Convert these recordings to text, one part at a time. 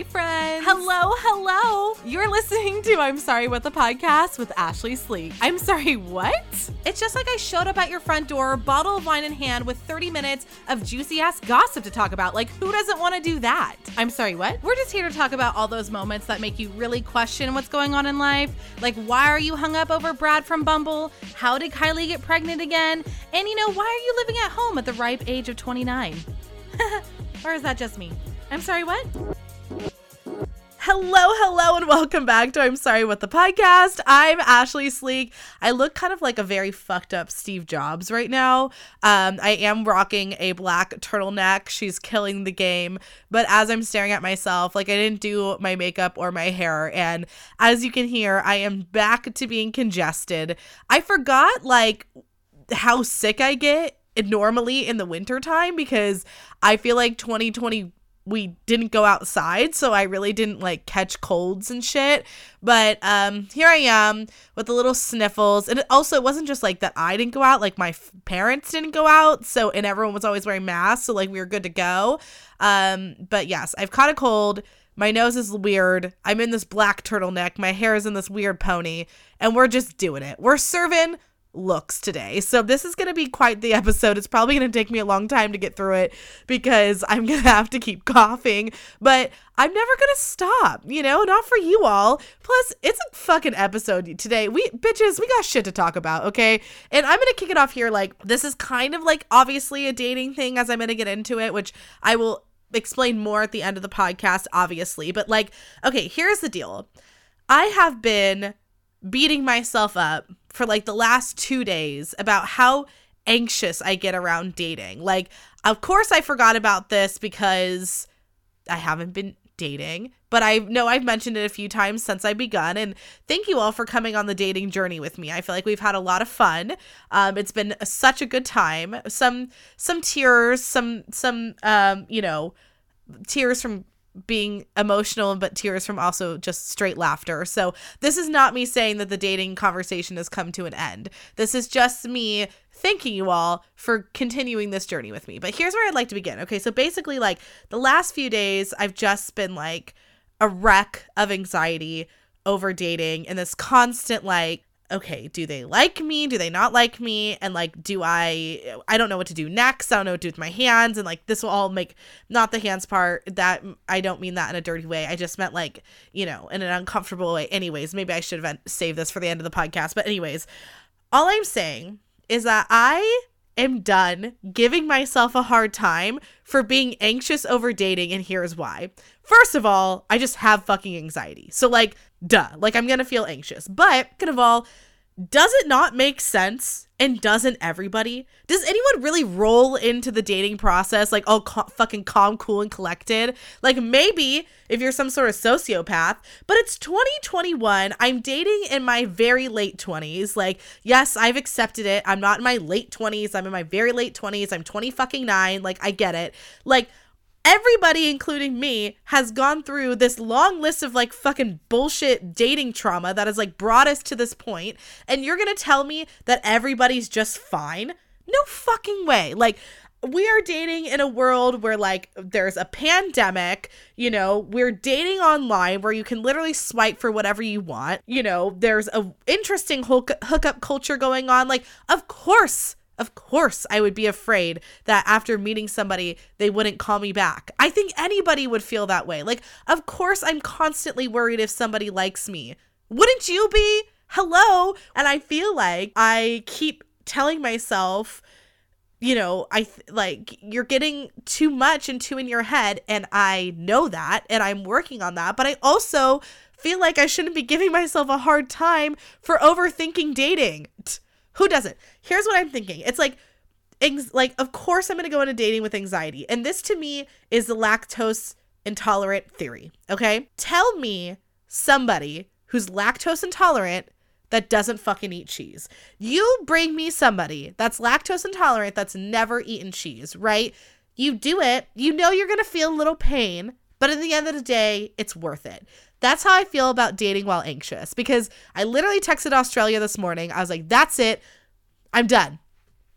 Hi, friends. Hello, hello. You're listening to I'm Sorry What the Podcast with Ashley Sleek. I'm sorry, what? It's just like I showed up at your front door, bottle of wine in hand, with 30 minutes of juicy ass gossip to talk about. Like, who doesn't want to do that? I'm sorry, what? We're just here to talk about all those moments that make you really question what's going on in life. Like, why are you hung up over Brad from Bumble? How did Kylie get pregnant again? And you know, why are you living at home at the ripe age of 29? or is that just me? I'm sorry, what? Hello, hello, and welcome back to I'm Sorry What the Podcast. I'm Ashley Sleek. I look kind of like a very fucked up Steve Jobs right now. Um, I am rocking a black turtleneck. She's killing the game. But as I'm staring at myself, like I didn't do my makeup or my hair. And as you can hear, I am back to being congested. I forgot, like, how sick I get normally in the wintertime because I feel like 2020 we didn't go outside so i really didn't like catch colds and shit. But um here i am with the little sniffles. And it also it wasn't just like that i didn't go out like my f- parents didn't go out so and everyone was always wearing masks so like we were good to go. Um but yes i've caught a cold. My nose is weird. I'm in this black turtleneck. My hair is in this weird pony. And we're just doing it. We're serving looks today. So this is going to be quite the episode. It's probably going to take me a long time to get through it because I'm going to have to keep coughing, but I'm never going to stop, you know, not for you all. Plus, it's a fucking episode today. We bitches, we got shit to talk about, okay? And I'm going to kick it off here like this is kind of like obviously a dating thing as I'm going to get into it, which I will explain more at the end of the podcast obviously. But like, okay, here's the deal. I have been beating myself up for like the last two days about how anxious I get around dating. Like, of course, I forgot about this because I haven't been dating, but I know I've mentioned it a few times since I begun. And thank you all for coming on the dating journey with me. I feel like we've had a lot of fun. Um, it's been such a good time. Some some tears, some some um, you know, tears from being emotional but tears from also just straight laughter. So this is not me saying that the dating conversation has come to an end. This is just me thanking you all for continuing this journey with me. But here's where I'd like to begin. Okay, so basically like the last few days I've just been like a wreck of anxiety over dating and this constant like okay, do they like me? Do they not like me? And like, do I, I don't know what to do next. I don't know what to do with my hands. And like, this will all make, not the hands part, that I don't mean that in a dirty way. I just meant like, you know, in an uncomfortable way. Anyways, maybe I should have saved this for the end of the podcast. But, anyways, all I'm saying is that I am done giving myself a hard time for being anxious over dating. And here's why. First of all, I just have fucking anxiety. So, like, duh. Like, I'm gonna feel anxious. But, second of all, does it not make sense? And doesn't everybody? Does anyone really roll into the dating process like all co- fucking calm, cool, and collected? Like maybe if you're some sort of sociopath, but it's 2021. I'm dating in my very late 20s. Like, yes, I've accepted it. I'm not in my late 20s. I'm in my very late 20s. I'm 20 fucking nine. Like, I get it. Like, everybody, including me, has gone through this long list of like fucking bullshit dating trauma that has like brought us to this point, and you're gonna tell me that everybody's just fine? No fucking way. Like, we are dating in a world where like there's a pandemic you know we're dating online where you can literally swipe for whatever you want you know there's a interesting hook- hookup culture going on like of course of course I would be afraid that after meeting somebody, they wouldn't call me back. I think anybody would feel that way. Like, of course I'm constantly worried if somebody likes me. Wouldn't you be? Hello. And I feel like I keep telling myself, you know, I th- like you're getting too much and too in your head. And I know that and I'm working on that. But I also feel like I shouldn't be giving myself a hard time for overthinking dating. Who doesn't? Here's what I'm thinking. It's like like of course I'm going to go into dating with anxiety. And this to me is the lactose intolerant theory, okay? Tell me somebody who's lactose intolerant that doesn't fucking eat cheese. You bring me somebody that's lactose intolerant that's never eaten cheese, right? You do it, you know you're going to feel a little pain, but at the end of the day, it's worth it. That's how I feel about dating while anxious because I literally texted Australia this morning. I was like, that's it. I'm done.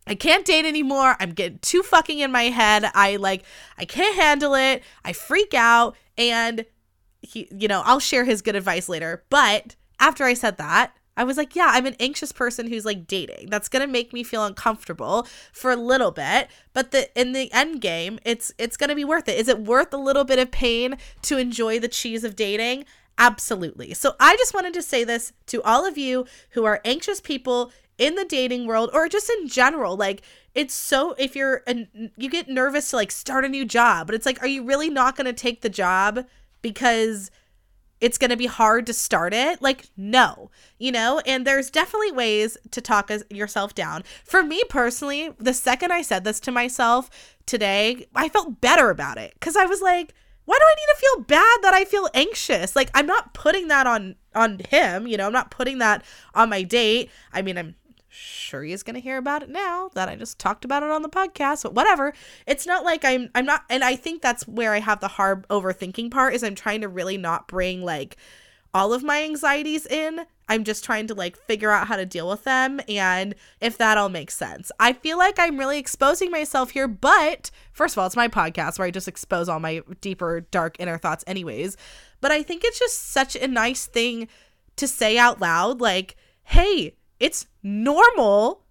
I can't date anymore. I'm getting too fucking in my head. I like, I can't handle it. I freak out. And he, you know, I'll share his good advice later. But after I said that, I was like, yeah, I'm an anxious person who's like dating. That's gonna make me feel uncomfortable for a little bit, but the in the end game, it's it's gonna be worth it. Is it worth a little bit of pain to enjoy the cheese of dating? Absolutely. So I just wanted to say this to all of you who are anxious people in the dating world or just in general. Like it's so if you're and you get nervous to like start a new job, but it's like, are you really not gonna take the job because it's going to be hard to start it. Like, no, you know, and there's definitely ways to talk yourself down. For me personally, the second I said this to myself today, I felt better about it because I was like, why do I need to feel bad that I feel anxious? Like I'm not putting that on on him, you know, I'm not putting that on my date. I mean, I'm sure he's going to hear about it now that I just talked about it on the podcast, but whatever. It's not like I'm I'm not and I think that's where I have the hard overthinking part is I'm trying to really not bring like all of my anxieties in. I'm just trying to like figure out how to deal with them and if that all makes sense. I feel like I'm really exposing myself here, but first of all, it's my podcast where I just expose all my deeper dark inner thoughts anyways. But I think it's just such a nice thing to say out loud like, "Hey, it's normal.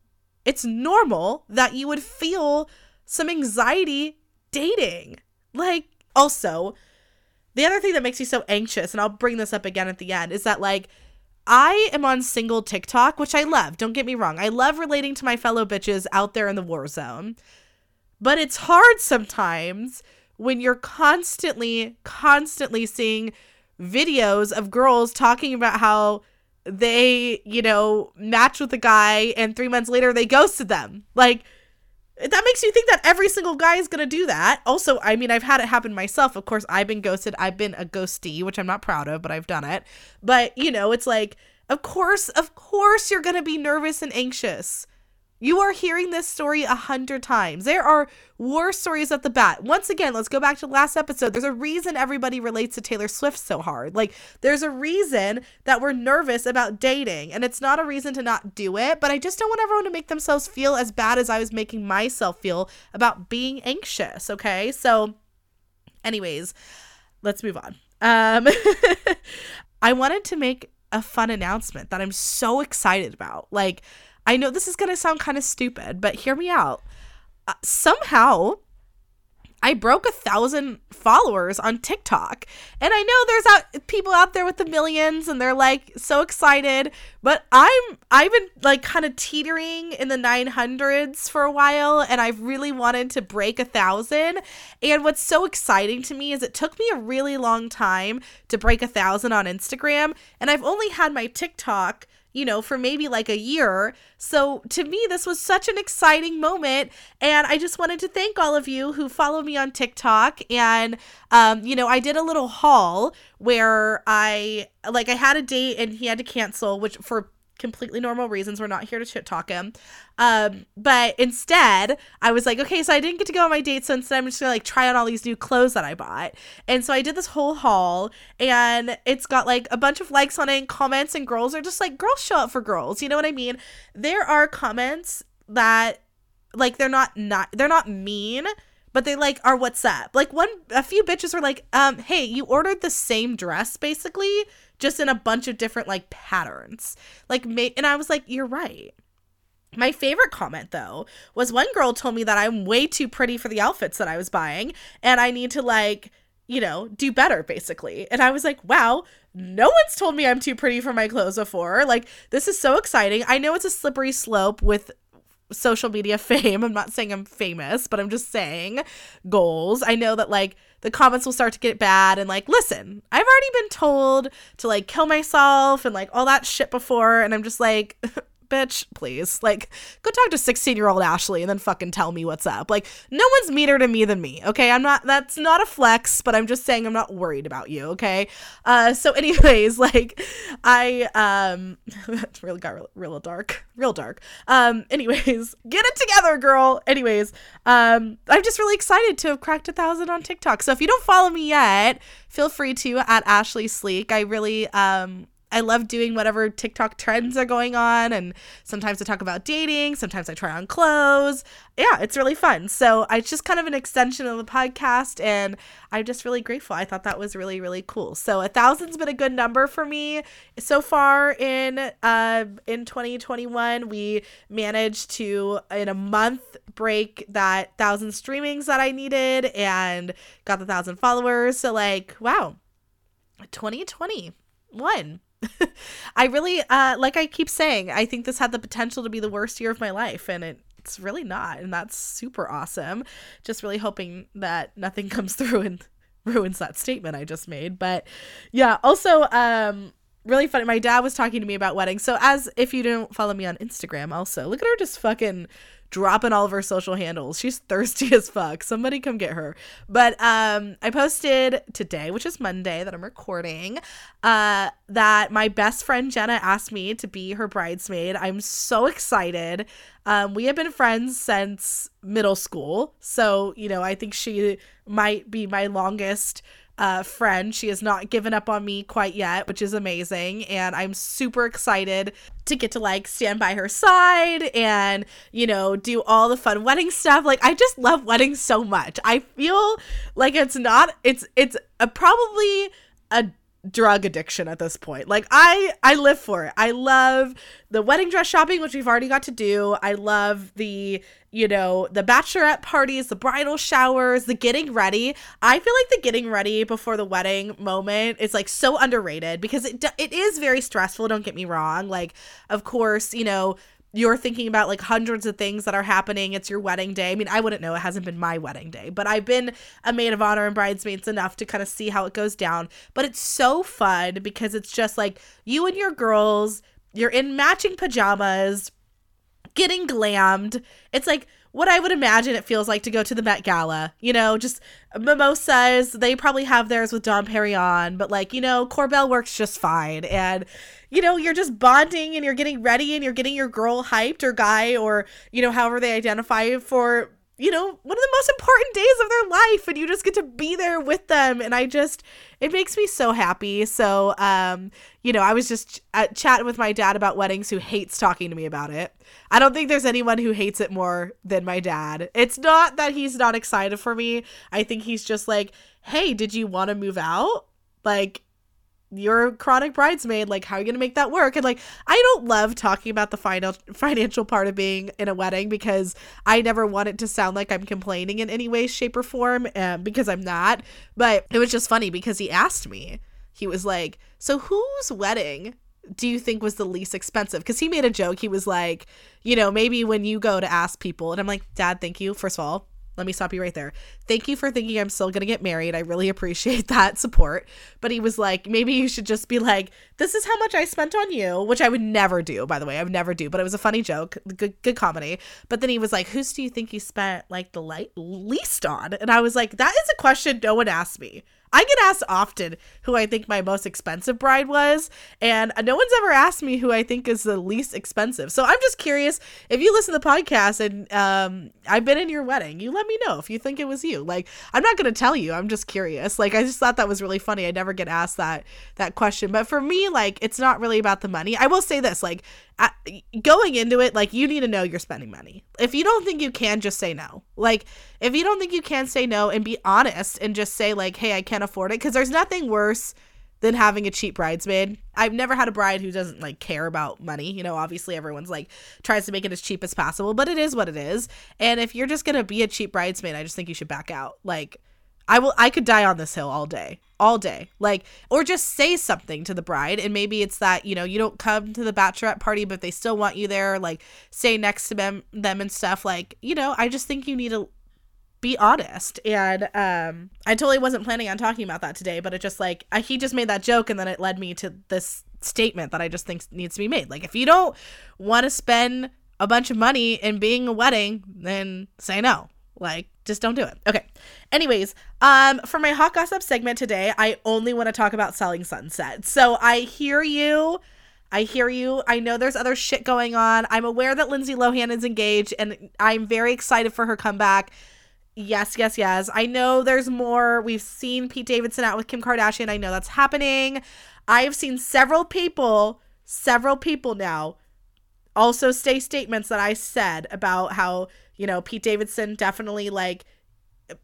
It's normal that you would feel some anxiety dating. Like, also, the other thing that makes me so anxious, and I'll bring this up again at the end, is that like I am on single TikTok, which I love. Don't get me wrong. I love relating to my fellow bitches out there in the war zone. But it's hard sometimes when you're constantly, constantly seeing videos of girls talking about how they, you know, match with a guy and three months later they ghosted them. Like, that makes you think that every single guy is going to do that. Also, I mean, I've had it happen myself. Of course, I've been ghosted. I've been a ghostee, which I'm not proud of, but I've done it. But, you know, it's like, of course, of course, you're going to be nervous and anxious. You are hearing this story a hundred times. There are war stories at the bat. Once again, let's go back to the last episode. There's a reason everybody relates to Taylor Swift so hard. Like, there's a reason that we're nervous about dating, and it's not a reason to not do it, but I just don't want everyone to make themselves feel as bad as I was making myself feel about being anxious, okay? So, anyways, let's move on. Um, I wanted to make a fun announcement that I'm so excited about. Like, I know this is going to sound kind of stupid, but hear me out. Uh, somehow, I broke a thousand followers on TikTok. And I know there's out people out there with the millions and they're like so excited, but I'm I've been like kind of teetering in the 900s for a while and I've really wanted to break a thousand. And what's so exciting to me is it took me a really long time to break a thousand on Instagram and I've only had my TikTok you know, for maybe like a year. So to me, this was such an exciting moment. And I just wanted to thank all of you who follow me on TikTok. And, um, you know, I did a little haul where I, like, I had a date and he had to cancel, which for completely normal reasons. We're not here to shit talk him. Um, but instead, I was like, okay, so I didn't get to go on my date, so instead I'm just gonna like try on all these new clothes that I bought. And so I did this whole haul, and it's got like a bunch of likes on it and comments, and girls are just like, girls show up for girls. You know what I mean? There are comments that like they're not not they're not mean but they like are what's up like one a few bitches were like um hey you ordered the same dress basically just in a bunch of different like patterns. Like, and I was like, you're right. My favorite comment though was one girl told me that I'm way too pretty for the outfits that I was buying and I need to like, you know, do better basically. And I was like, wow, no one's told me I'm too pretty for my clothes before. Like, this is so exciting. I know it's a slippery slope with social media fame. I'm not saying I'm famous, but I'm just saying goals. I know that like the comments will start to get bad and like, listen, I've already been told to like kill myself and like all that shit before. And I'm just like, bitch, please. Like, go talk to 16 year old Ashley and then fucking tell me what's up. Like, no one's meaner to me than me, okay? I'm not, that's not a flex, but I'm just saying I'm not worried about you, okay? Uh, so, anyways, like, I, um, that really got real, real dark, real dark. Um, anyways, get it together, girl. Anyways, um, I'm just really excited to have cracked a thousand on TikTok. So, if you don't follow me yet, feel free to at Ashley Sleek. I really, um, I love doing whatever TikTok trends are going on. And sometimes I talk about dating, sometimes I try on clothes. Yeah, it's really fun. So it's just kind of an extension of the podcast. And I'm just really grateful. I thought that was really, really cool. So a thousand's been a good number for me so far in uh in 2021. We managed to in a month break that thousand streamings that I needed and got the thousand followers. So like, wow. 2021 I really, uh, like I keep saying, I think this had the potential to be the worst year of my life, and it, it's really not, and that's super awesome. Just really hoping that nothing comes through and ruins that statement I just made. But yeah, also, um, really funny. My dad was talking to me about weddings. So as if you don't follow me on Instagram, also look at her just fucking dropping all of her social handles. She's thirsty as fuck. Somebody come get her. But um I posted today, which is Monday that I'm recording, uh that my best friend Jenna asked me to be her bridesmaid. I'm so excited. Um we have been friends since middle school. So, you know, I think she might be my longest uh, friend. She has not given up on me quite yet, which is amazing. And I'm super excited to get to like stand by her side and, you know, do all the fun wedding stuff. Like, I just love weddings so much. I feel like it's not, it's, it's a, probably a drug addiction at this point. Like I I live for it. I love the wedding dress shopping which we've already got to do. I love the you know, the bachelorette parties, the bridal showers, the getting ready. I feel like the getting ready before the wedding moment is like so underrated because it it is very stressful, don't get me wrong. Like of course, you know, you're thinking about like hundreds of things that are happening. It's your wedding day. I mean, I wouldn't know. It hasn't been my wedding day, but I've been a maid of honor and bridesmaids enough to kind of see how it goes down. But it's so fun because it's just like you and your girls, you're in matching pajamas, getting glammed. It's like what I would imagine it feels like to go to the Met Gala. You know, just mimosas. They probably have theirs with Dom Perignon, but like, you know, Korbel works just fine. And, you know, you're just bonding and you're getting ready and you're getting your girl hyped or guy or, you know, however they identify for you know, one of the most important days of their life and you just get to be there with them and I just it makes me so happy. So, um, you know, I was just uh, chatting with my dad about weddings who hates talking to me about it. I don't think there's anyone who hates it more than my dad. It's not that he's not excited for me. I think he's just like, "Hey, did you want to move out?" Like you're a chronic bridesmaid like how are you gonna make that work? And like i don't love talking about the final financial part of being in a wedding because i never want it to sound like i'm complaining in any way shape or form um, because i'm not. But it was just funny because he asked me he was like so whose wedding do you think was the least expensive? Because he made a joke. He was like you know maybe when you go to ask people. And i'm like dad thank you first of all let me stop you right there. Thank you for thinking I'm still going to get married. I really appreciate that support. But he was like, maybe you should just be like, this is how much I spent on you, which I would never do, by the way. I would never do, but it was a funny joke, good, good comedy. But then he was like, whose do you think you spent like the light least on? And I was like, that is a question no one asked me. I get asked often who I think my most expensive bride was, and no one's ever asked me who I think is the least expensive. So I'm just curious if you listen to the podcast and um, I've been in your wedding, you let me know if you think it was you. Like I'm not gonna tell you. I'm just curious. Like I just thought that was really funny. I never get asked that that question, but for me, like it's not really about the money. I will say this, like going into it, like you need to know you're spending money. If you don't think you can, just say no. Like if you don't think you can say no and be honest and just say like, "Hey, I can't afford it," because there's nothing worse than having a cheap bridesmaid. I've never had a bride who doesn't like care about money. You know, obviously everyone's like tries to make it as cheap as possible, but it is what it is. And if you're just gonna be a cheap bridesmaid, I just think you should back out. Like I will I could die on this hill all day. All day. Like or just say something to the bride and maybe it's that, you know, you don't come to the bachelorette party but they still want you there, like stay next to them them and stuff like, you know, I just think you need to be honest. And um I totally wasn't planning on talking about that today, but it just like I, he just made that joke and then it led me to this statement that I just think needs to be made. Like if you don't want to spend a bunch of money in being a wedding, then say no. Like just don't do it. Okay. Anyways, um, for my hot gossip segment today, I only want to talk about selling sunset. So I hear you. I hear you. I know there's other shit going on. I'm aware that Lindsay Lohan is engaged and I'm very excited for her comeback. Yes, yes, yes. I know there's more. We've seen Pete Davidson out with Kim Kardashian. I know that's happening. I've seen several people, several people now also say statements that I said about how, you know, Pete Davidson definitely like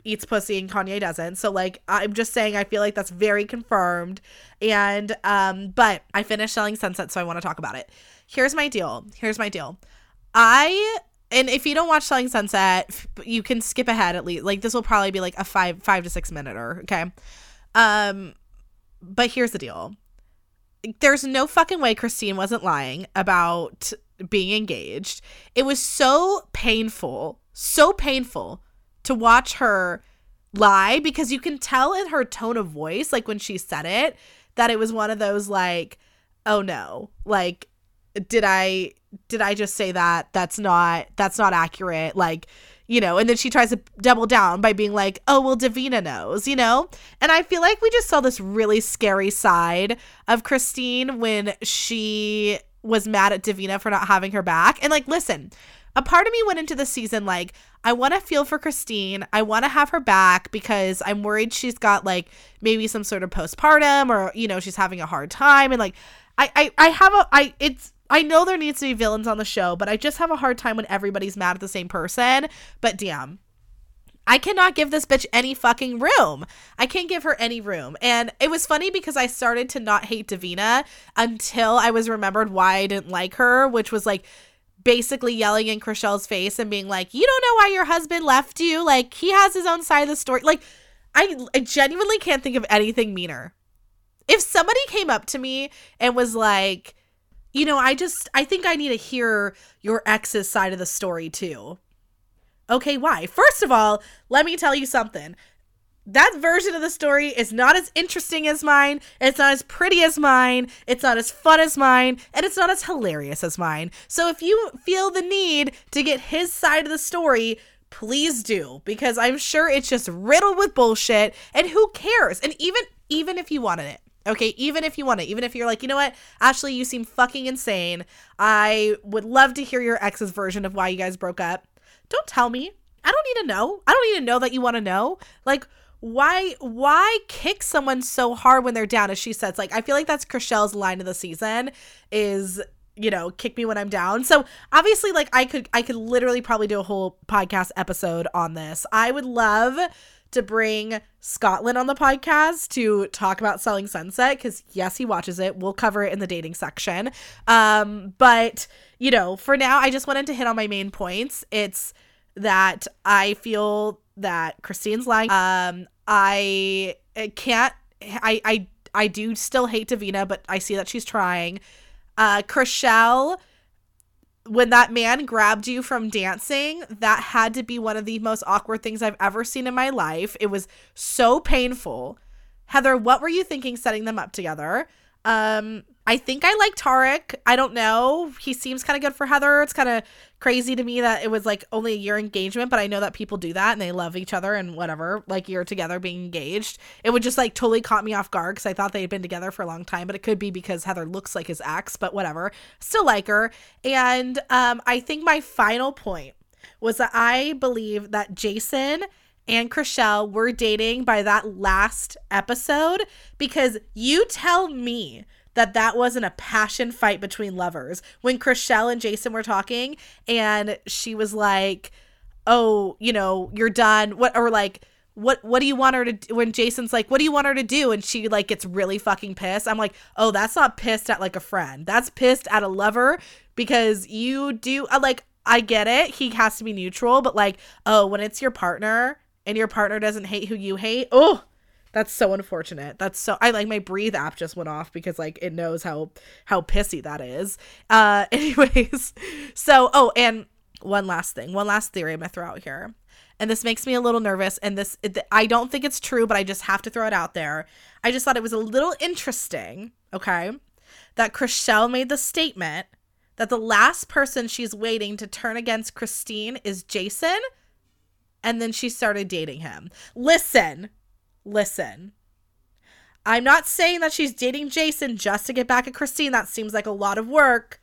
eats pussy and Kanye doesn't. So like I'm just saying I feel like that's very confirmed. And um but I finished selling Sunset so I want to talk about it. Here's my deal. Here's my deal. I and if you don't watch Selling Sunset, you can skip ahead at least. Like this will probably be like a 5 5 to 6 minute or okay. Um but here's the deal. There's no fucking way Christine wasn't lying about being engaged. It was so painful, so painful to watch her lie because you can tell in her tone of voice, like when she said it, that it was one of those like, oh no, like, did I did I just say that? That's not that's not accurate. Like, you know, and then she tries to double down by being like, oh, well, Davina knows, you know? And I feel like we just saw this really scary side of Christine when she was mad at Davina for not having her back. And like, listen, a part of me went into the season like, I want to feel for Christine. I want to have her back because I'm worried she's got like maybe some sort of postpartum or, you know, she's having a hard time. And like, I, I, I have a, I, it's, I know there needs to be villains on the show, but I just have a hard time when everybody's mad at the same person. But damn, I cannot give this bitch any fucking room. I can't give her any room. And it was funny because I started to not hate Davina until I was remembered why I didn't like her, which was like basically yelling in Chrishell's face and being like, "You don't know why your husband left you. Like he has his own side of the story." Like I, I genuinely can't think of anything meaner. If somebody came up to me and was like, you know, I just I think I need to hear your ex's side of the story too. Okay, why? First of all, let me tell you something. That version of the story is not as interesting as mine. It's not as pretty as mine. It's not as fun as mine. And it's not as hilarious as mine. So if you feel the need to get his side of the story, please do because I'm sure it's just riddled with bullshit and who cares? And even even if you wanted it, Okay, even if you want it, even if you're like, you know what, Ashley, you seem fucking insane. I would love to hear your ex's version of why you guys broke up. Don't tell me. I don't need to know. I don't need to know that you want to know. Like, why why kick someone so hard when they're down as she says like i feel like that's Chrishell's line of the season is you know kick me when i'm down so obviously like i could i could literally probably do a whole podcast episode on this i would love to bring Scotland on the podcast to talk about Selling Sunset because yes, he watches it. We'll cover it in the dating section. Um, but you know, for now, I just wanted to hit on my main points. It's that I feel that Christine's lying. Um, I can't. I I I do still hate Davina, but I see that she's trying. Uh, Chrishell when that man grabbed you from dancing, that had to be one of the most awkward things I've ever seen in my life. It was so painful. Heather, what were you thinking setting them up together? Um, I think I like Tarek. I don't know. He seems kind of good for Heather. It's kind of crazy to me that it was like only a year engagement, but I know that people do that and they love each other and whatever, like you're together being engaged. It would just like totally caught me off guard because I thought they had been together for a long time, but it could be because Heather looks like his ex, but whatever. Still like her. And um, I think my final point was that I believe that Jason and Chrishell were dating by that last episode because you tell me that that wasn't a passion fight between lovers. When Chrishell and Jason were talking and she was like, "Oh, you know, you're done." What or like what what do you want her to do? when Jason's like, "What do you want her to do?" and she like gets really fucking pissed. I'm like, "Oh, that's not pissed at like a friend. That's pissed at a lover because you do uh, like I get it. He has to be neutral, but like, oh, when it's your partner and your partner doesn't hate who you hate, oh, that's so unfortunate. That's so I like my breathe app just went off because like it knows how how pissy that is. Uh anyways. So oh and one last thing, one last theory I'm gonna throw out here. And this makes me a little nervous and this it, I don't think it's true, but I just have to throw it out there. I just thought it was a little interesting, okay? That Chrishell made the statement that the last person she's waiting to turn against Christine is Jason and then she started dating him. Listen, listen. I'm not saying that she's dating Jason just to get back at Christine. That seems like a lot of work.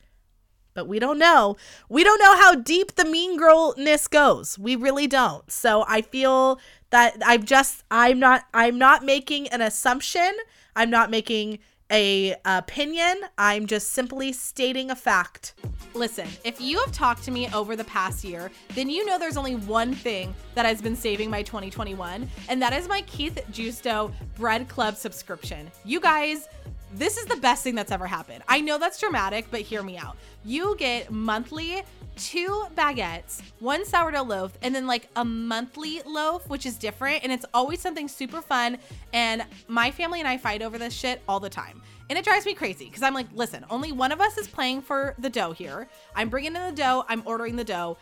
but we don't know. We don't know how deep the mean girlness goes. We really don't. So I feel that I'm just I'm not I'm not making an assumption. I'm not making a opinion. I'm just simply stating a fact. Listen, if you have talked to me over the past year, then you know there's only one thing that has been saving my 2021, and that is my Keith Giusto Bread Club subscription. You guys, this is the best thing that's ever happened. I know that's dramatic, but hear me out. You get monthly two baguettes, one sourdough loaf, and then like a monthly loaf, which is different. And it's always something super fun. And my family and I fight over this shit all the time. And it drives me crazy because I'm like, listen, only one of us is playing for the dough here. I'm bringing in the dough, I'm ordering the dough.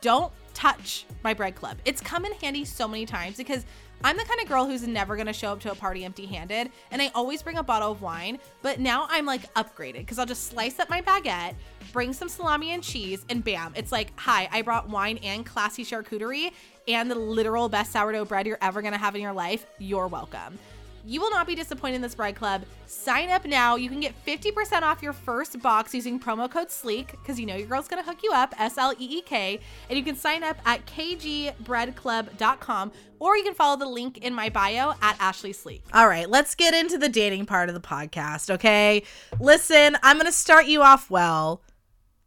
Don't touch my bread club. It's come in handy so many times because I'm the kind of girl who's never gonna show up to a party empty handed, and I always bring a bottle of wine. But now I'm like upgraded because I'll just slice up my baguette, bring some salami and cheese, and bam, it's like, hi, I brought wine and classy charcuterie and the literal best sourdough bread you're ever gonna have in your life. You're welcome. You will not be disappointed in this bread club. Sign up now. You can get 50% off your first box using promo code SLEEK because you know your girl's going to hook you up, S L E E K. And you can sign up at kgbreadclub.com or you can follow the link in my bio at Ashley Sleek. All right, let's get into the dating part of the podcast, okay? Listen, I'm going to start you off well.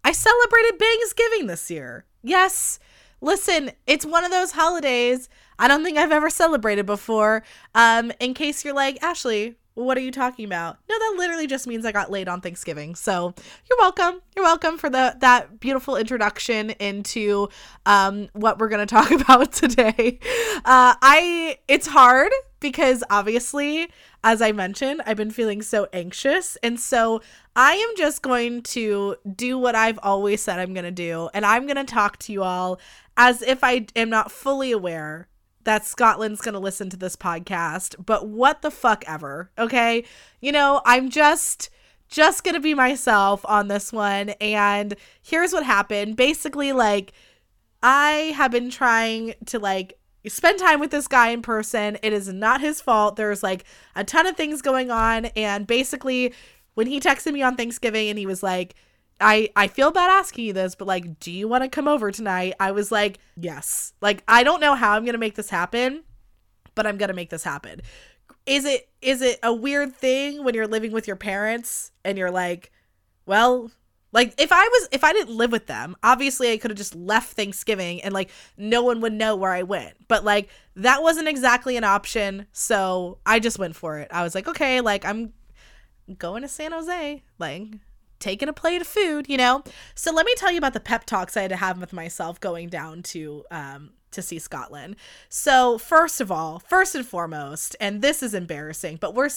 I celebrated Thanksgiving this year. Yes. Listen, it's one of those holidays I don't think I've ever celebrated before. Um, in case you're like, Ashley, what are you talking about? No, that literally just means I got laid on Thanksgiving. So you're welcome. You're welcome for the that beautiful introduction into um, what we're gonna talk about today. Uh, I it's hard because obviously, as I mentioned, I've been feeling so anxious, and so I am just going to do what I've always said I'm gonna do, and I'm gonna talk to you all as if I am not fully aware that Scotland's going to listen to this podcast, but what the fuck ever. Okay? You know, I'm just just going to be myself on this one and here's what happened. Basically like I have been trying to like spend time with this guy in person. It is not his fault. There's like a ton of things going on and basically when he texted me on Thanksgiving and he was like I I feel bad asking you this, but like, do you want to come over tonight? I was like, yes. Like, I don't know how I'm gonna make this happen, but I'm gonna make this happen. Is it is it a weird thing when you're living with your parents and you're like, well, like if I was if I didn't live with them, obviously I could have just left Thanksgiving and like no one would know where I went. But like that wasn't exactly an option, so I just went for it. I was like, okay, like I'm going to San Jose, like taking a plate of food, you know? So let me tell you about the pep talks I had to have with myself going down to um to see Scotland. So, first of all, first and foremost, and this is embarrassing, but we're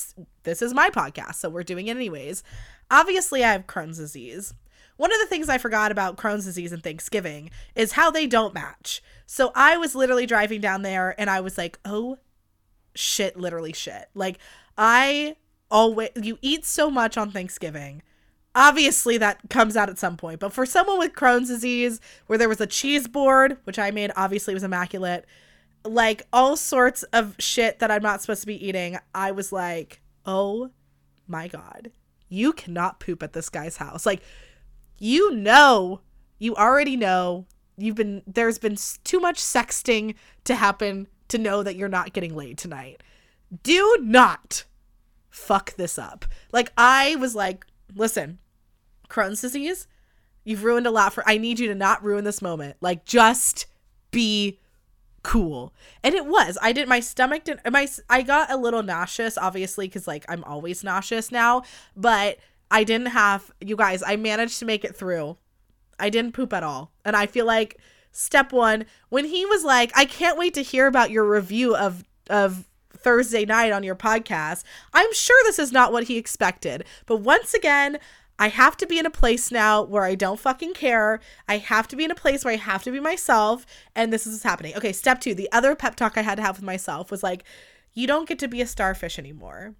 this is my podcast, so we're doing it anyways. Obviously, I have Crohn's disease. One of the things I forgot about Crohn's disease and Thanksgiving is how they don't match. So, I was literally driving down there and I was like, "Oh shit, literally shit." Like I always you eat so much on Thanksgiving obviously that comes out at some point but for someone with crohn's disease where there was a cheese board which i made obviously was immaculate like all sorts of shit that i'm not supposed to be eating i was like oh my god you cannot poop at this guy's house. Like you know you already know you've been there's been too much sexting to happen to know that you're not getting laid tonight. Do not fuck this up. Like i was like listen, Crohn's disease, you've ruined a lot for I need you to not ruin this moment. Like just be cool. And it was. I did my stomach did my I got a little nauseous obviously cuz like I'm always nauseous now, but I didn't have you guys, I managed to make it through. I didn't poop at all. And I feel like step 1 when he was like, "I can't wait to hear about your review of of Thursday night on your podcast. I'm sure this is not what he expected. But once again, I have to be in a place now where I don't fucking care. I have to be in a place where I have to be myself. And this is happening. Okay, step two. The other pep talk I had to have with myself was like, you don't get to be a starfish anymore.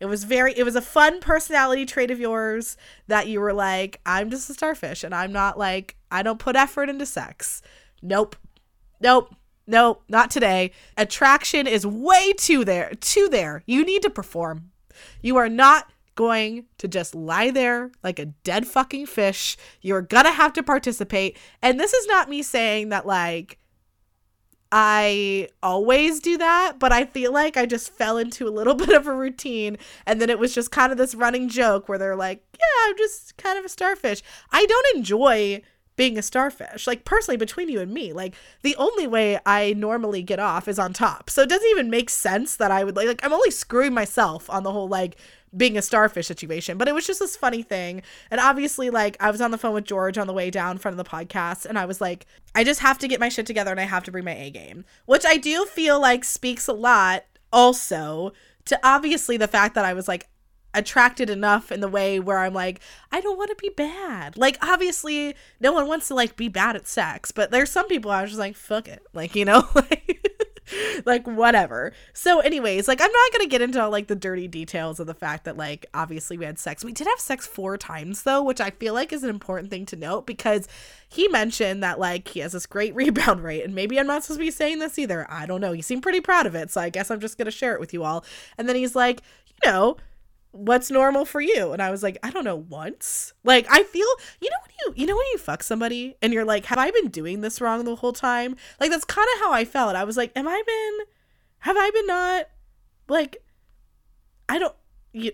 It was very, it was a fun personality trait of yours that you were like, I'm just a starfish and I'm not like, I don't put effort into sex. Nope. Nope. No, not today. Attraction is way too there, too there. You need to perform. You are not going to just lie there like a dead fucking fish. You're gonna have to participate. And this is not me saying that, like, I always do that, but I feel like I just fell into a little bit of a routine. And then it was just kind of this running joke where they're like, yeah, I'm just kind of a starfish. I don't enjoy being a starfish. Like, personally, between you and me, like, the only way I normally get off is on top. So it doesn't even make sense that I would, like, like I'm only screwing myself on the whole, like, being a starfish situation. But it was just this funny thing. And obviously, like, I was on the phone with George on the way down front of the podcast, and I was like, I just have to get my shit together and I have to bring my A game, which I do feel like speaks a lot also to obviously the fact that I was like, attracted enough in the way where I'm like, I don't want to be bad. Like, obviously, no one wants to like be bad at sex, but there's some people I was just like, fuck it. Like, you know, like like whatever. So, anyways, like I'm not gonna get into all like the dirty details of the fact that like obviously we had sex. We did have sex four times though, which I feel like is an important thing to note because he mentioned that like he has this great rebound rate, and maybe I'm not supposed to be saying this either. I don't know. He seemed pretty proud of it, so I guess I'm just gonna share it with you all. And then he's like, you know, what's normal for you? And i was like i don't know once? Like i feel you know when you you know when you fuck somebody and you're like have i been doing this wrong the whole time? Like that's kind of how i felt. I was like am i been have i been not like i don't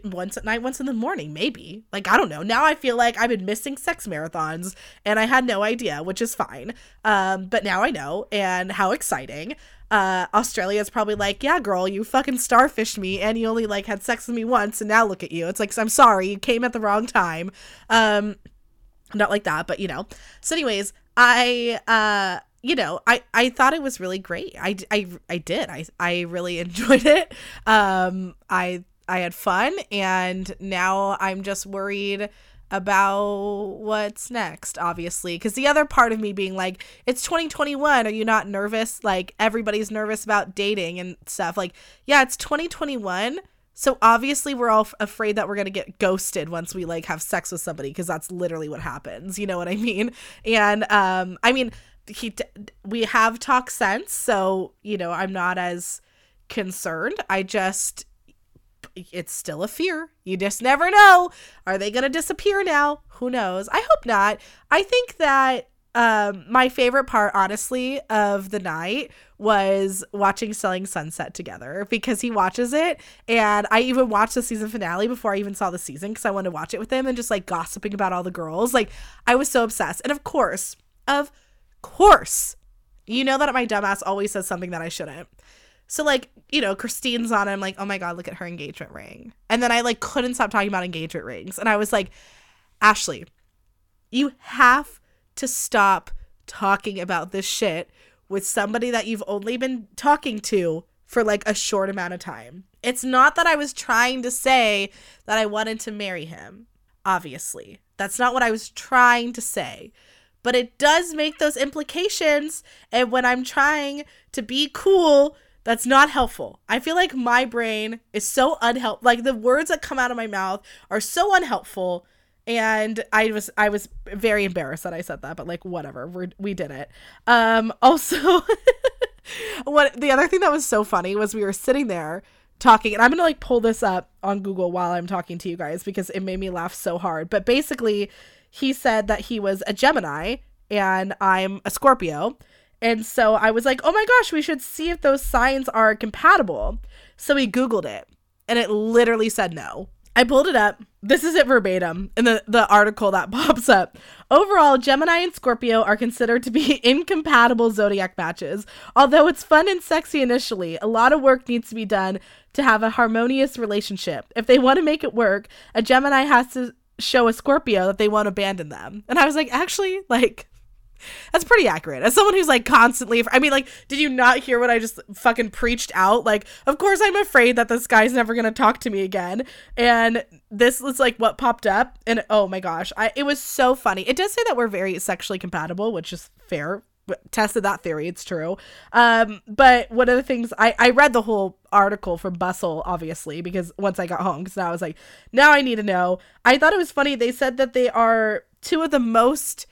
once at night once in the morning maybe. Like i don't know. Now i feel like i've been missing sex marathons and i had no idea which is fine. Um but now i know and how exciting uh Australia is probably like, yeah, girl, you fucking starfished me and you only like had sex with me once and now look at you. It's like, I'm sorry, you came at the wrong time. Um not like that, but you know. So anyways, I uh you know, I I thought it was really great. I I I did. I I really enjoyed it. Um I I had fun and now I'm just worried about what's next, obviously. Because the other part of me being like, it's 2021. Are you not nervous? Like, everybody's nervous about dating and stuff. Like, yeah, it's 2021. So obviously, we're all f- afraid that we're going to get ghosted once we like have sex with somebody because that's literally what happens. You know what I mean? And, um, I mean, he, we have talked sense. So, you know, I'm not as concerned. I just, it's still a fear. You just never know. Are they going to disappear now? Who knows? I hope not. I think that um, my favorite part, honestly, of the night was watching Selling Sunset together because he watches it. And I even watched the season finale before I even saw the season because I wanted to watch it with him and just like gossiping about all the girls. Like, I was so obsessed. And of course, of course, you know that my dumbass always says something that I shouldn't. So like, you know, Christine's on I'm like, "Oh my god, look at her engagement ring." And then I like couldn't stop talking about engagement rings. And I was like, "Ashley, you have to stop talking about this shit with somebody that you've only been talking to for like a short amount of time." It's not that I was trying to say that I wanted to marry him. Obviously. That's not what I was trying to say but it does make those implications and when i'm trying to be cool that's not helpful. I feel like my brain is so unhelpful. Like the words that come out of my mouth are so unhelpful. And I was I was very embarrassed that I said that, but like whatever, we we did it. Um, also, what the other thing that was so funny was we were sitting there talking, and I'm gonna like pull this up on Google while I'm talking to you guys because it made me laugh so hard. But basically, he said that he was a Gemini and I'm a Scorpio. And so I was like, oh my gosh, we should see if those signs are compatible. So we Googled it and it literally said no. I pulled it up. This is it verbatim in the, the article that pops up. Overall, Gemini and Scorpio are considered to be incompatible zodiac matches. Although it's fun and sexy initially, a lot of work needs to be done to have a harmonious relationship. If they want to make it work, a Gemini has to show a Scorpio that they won't abandon them. And I was like, actually, like, that's pretty accurate. As someone who's like constantly, I mean, like, did you not hear what I just fucking preached out? Like, of course, I'm afraid that this guy's never gonna talk to me again. And this was like what popped up, and oh my gosh, I it was so funny. It does say that we're very sexually compatible, which is fair. Tested that theory, it's true. Um, but one of the things I I read the whole article from Bustle, obviously, because once I got home, because now I was like, now I need to know. I thought it was funny. They said that they are two of the most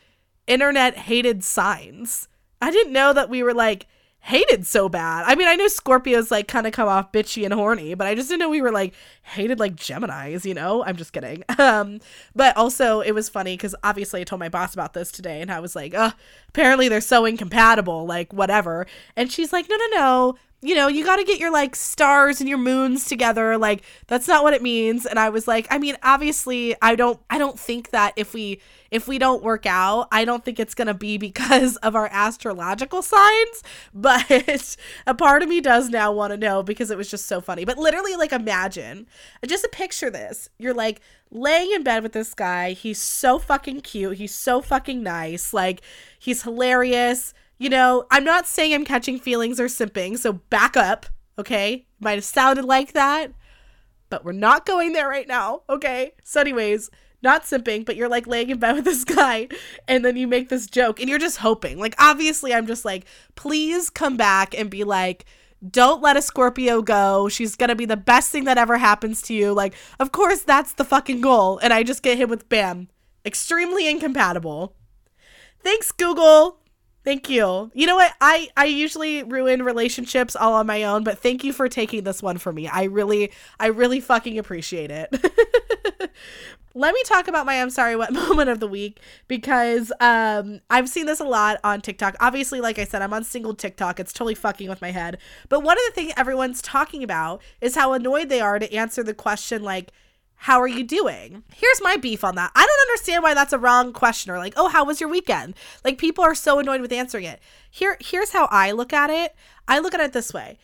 internet hated signs. I didn't know that we were like hated so bad. I mean, I know Scorpios like kind of come off bitchy and horny, but I just didn't know we were like hated like Geminis, you know? I'm just kidding. Um, but also it was funny because obviously I told my boss about this today and I was like, uh, apparently they're so incompatible, like whatever. And she's like, no, no, no you know, you got to get your like stars and your moons together. Like that's not what it means. And I was like, I mean, obviously, I don't I don't think that if we if we don't work out, I don't think it's going to be because of our astrological signs, but a part of me does now want to know because it was just so funny. But literally like imagine, just picture this. You're like laying in bed with this guy. He's so fucking cute. He's so fucking nice. Like he's hilarious you know, I'm not saying I'm catching feelings or simping, so back up, okay? Might have sounded like that, but we're not going there right now, okay? So, anyways, not simping, but you're like laying in bed with this guy, and then you make this joke, and you're just hoping. Like, obviously, I'm just like, please come back and be like, don't let a Scorpio go. She's gonna be the best thing that ever happens to you. Like, of course, that's the fucking goal. And I just get hit with bam. Extremely incompatible. Thanks, Google. Thank you. You know what? I I usually ruin relationships all on my own, but thank you for taking this one for me. I really I really fucking appreciate it. Let me talk about my I'm sorry what moment of the week because um I've seen this a lot on TikTok. Obviously, like I said, I'm on single TikTok. It's totally fucking with my head. But one of the things everyone's talking about is how annoyed they are to answer the question like how are you doing? Here's my beef on that. I don't understand why that's a wrong question or like, oh, how was your weekend? Like people are so annoyed with answering it. Here here's how I look at it. I look at it this way.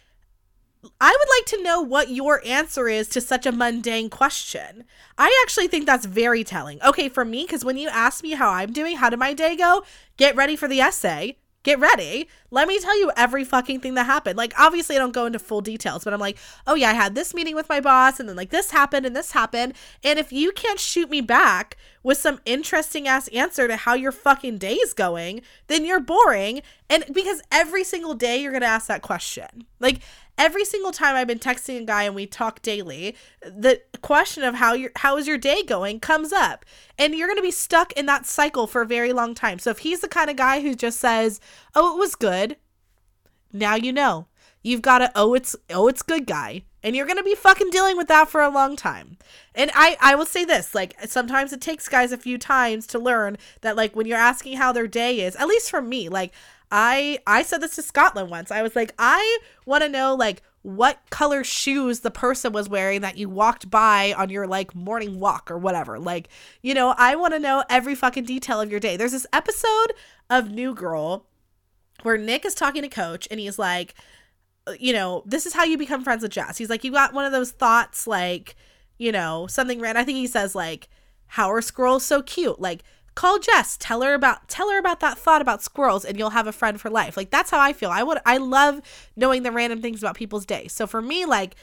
I would like to know what your answer is to such a mundane question. I actually think that's very telling. Okay, for me, because when you ask me how I'm doing, how did my day go? Get ready for the essay get ready. Let me tell you every fucking thing that happened. Like, obviously, I don't go into full details, but I'm like, oh, yeah, I had this meeting with my boss, and then like this happened and this happened. And if you can't shoot me back with some interesting ass answer to how your fucking day is going, then you're boring. And because every single day you're going to ask that question. Like, every single time I've been texting a guy and we talk daily, the question of how your how is your day going comes up. And you're going to be stuck in that cycle for a very long time. So if he's the kind of guy who just says, "Oh, it was good." Now you know. You've got to oh it's oh it's good guy. And you're going to be fucking dealing with that for a long time. And I I will say this, like sometimes it takes guys a few times to learn that like when you're asking how their day is, at least for me, like I I said this to Scotland once. I was like, I want to know like what color shoes the person was wearing that you walked by on your like morning walk or whatever. Like, you know, I want to know every fucking detail of your day. There's this episode of New Girl where Nick is talking to Coach and he's like, uh, you know, this is how you become friends with Jess. He's like, you got one of those thoughts like, you know, something random. I think he says like, how are squirrels so cute? Like call Jess, tell her about tell her about that thought about squirrels and you'll have a friend for life. Like that's how I feel. I would I love knowing the random things about people's day. So for me like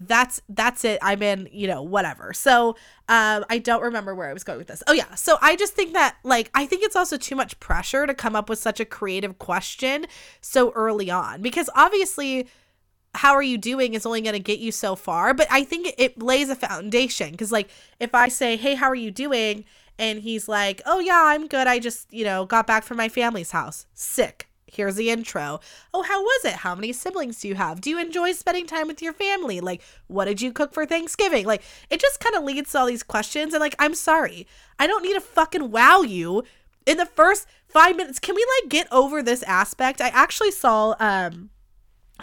that's that's it. I'm in, you know, whatever. So um I don't remember where I was going with this. Oh yeah. So I just think that like I think it's also too much pressure to come up with such a creative question so early on because obviously how are you doing is only going to get you so far but i think it lays a foundation because like if i say hey how are you doing and he's like, "Oh yeah, I'm good. I just, you know, got back from my family's house. Sick." Here's the intro. Oh, how was it? How many siblings do you have? Do you enjoy spending time with your family? Like, what did you cook for Thanksgiving? Like, it just kind of leads to all these questions. And, like, I'm sorry. I don't need to fucking wow you in the first five minutes. Can we, like, get over this aspect? I actually saw, um,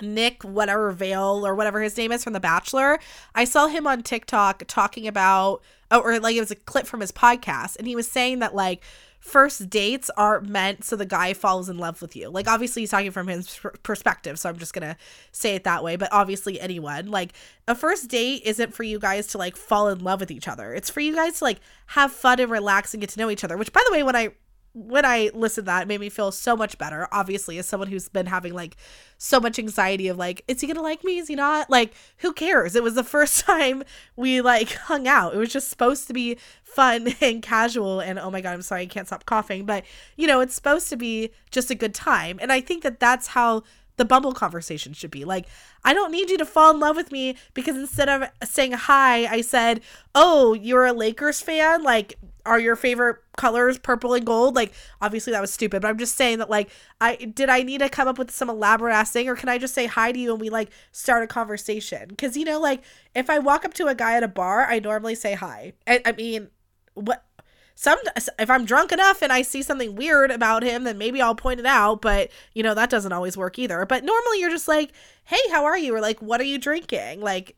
Nick, whatever Vale or whatever his name is from The Bachelor. I saw him on TikTok talking about, oh, or like it was a clip from his podcast, and he was saying that like first dates aren't meant so the guy falls in love with you. Like obviously he's talking from his perspective, so I'm just going to say it that way, but obviously anyone, like a first date isn't for you guys to like fall in love with each other. It's for you guys to like have fun and relax and get to know each other, which by the way when I when I listened to that, it made me feel so much better. Obviously, as someone who's been having like so much anxiety of like, is he gonna like me? Is he not? Like, who cares? It was the first time we like hung out. It was just supposed to be fun and casual. And oh my god, I'm sorry, I can't stop coughing. But you know, it's supposed to be just a good time. And I think that that's how the Bumble conversation should be. Like, I don't need you to fall in love with me because instead of saying hi, I said, "Oh, you're a Lakers fan? Like, are your favorite colors purple and gold like obviously that was stupid but i'm just saying that like i did i need to come up with some elaborate ass thing or can i just say hi to you and we like start a conversation? Because you know like if i walk up to a guy at a bar i normally say hi. I, I mean what some if i'm drunk enough and i see something weird about him then maybe i'll point it out but you know that doesn't always work either. But normally you're just like hey how are you? or like what are you drinking? Like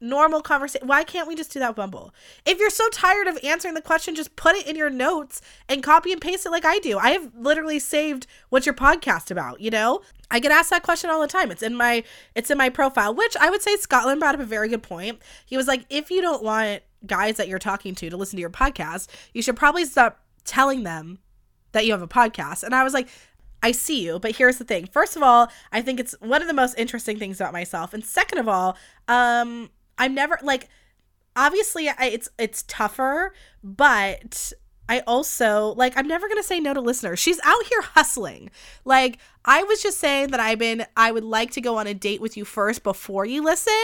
normal conversation. Why can't we just do that Bumble? If you're so tired of answering the question, just put it in your notes and copy and paste it like I do. I have literally saved what's your podcast about, you know? I get asked that question all the time. It's in my it's in my profile, which I would say Scotland brought up a very good point. He was like, if you don't want guys that you're talking to to listen to your podcast, you should probably stop telling them that you have a podcast. And I was like, I see you, but here's the thing. First of all, I think it's one of the most interesting things about myself. And second of all, um, I'm never like obviously I, it's it's tougher, but I also like I'm never going to say no to listeners. She's out here hustling. Like I was just saying that I've been I would like to go on a date with you first before you listen.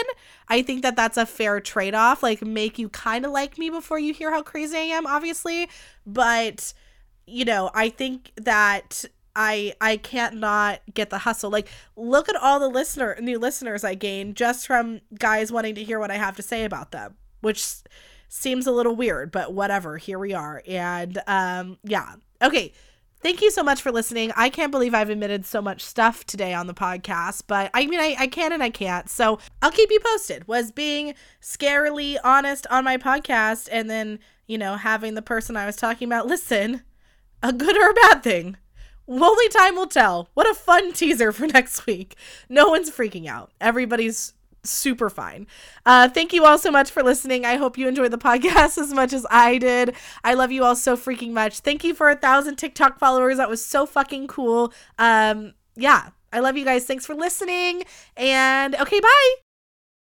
I think that that's a fair trade-off. Like make you kind of like me before you hear how crazy I am, obviously, but you know, I think that I I can't not get the hustle. Like look at all the listener new listeners I gained just from guys wanting to hear what I have to say about them, which seems a little weird, but whatever. Here we are. And um yeah. Okay. Thank you so much for listening. I can't believe I've admitted so much stuff today on the podcast, but I mean, I, I can and I can't. So I'll keep you posted. Was being scarily honest on my podcast and then, you know, having the person I was talking about listen a good or a bad thing? Only time will tell. What a fun teaser for next week. No one's freaking out. Everybody's super fine. Uh, thank you all so much for listening. I hope you enjoyed the podcast as much as I did. I love you all so freaking much. Thank you for a thousand TikTok followers. That was so fucking cool. Um, yeah, I love you guys. Thanks for listening. And okay, bye.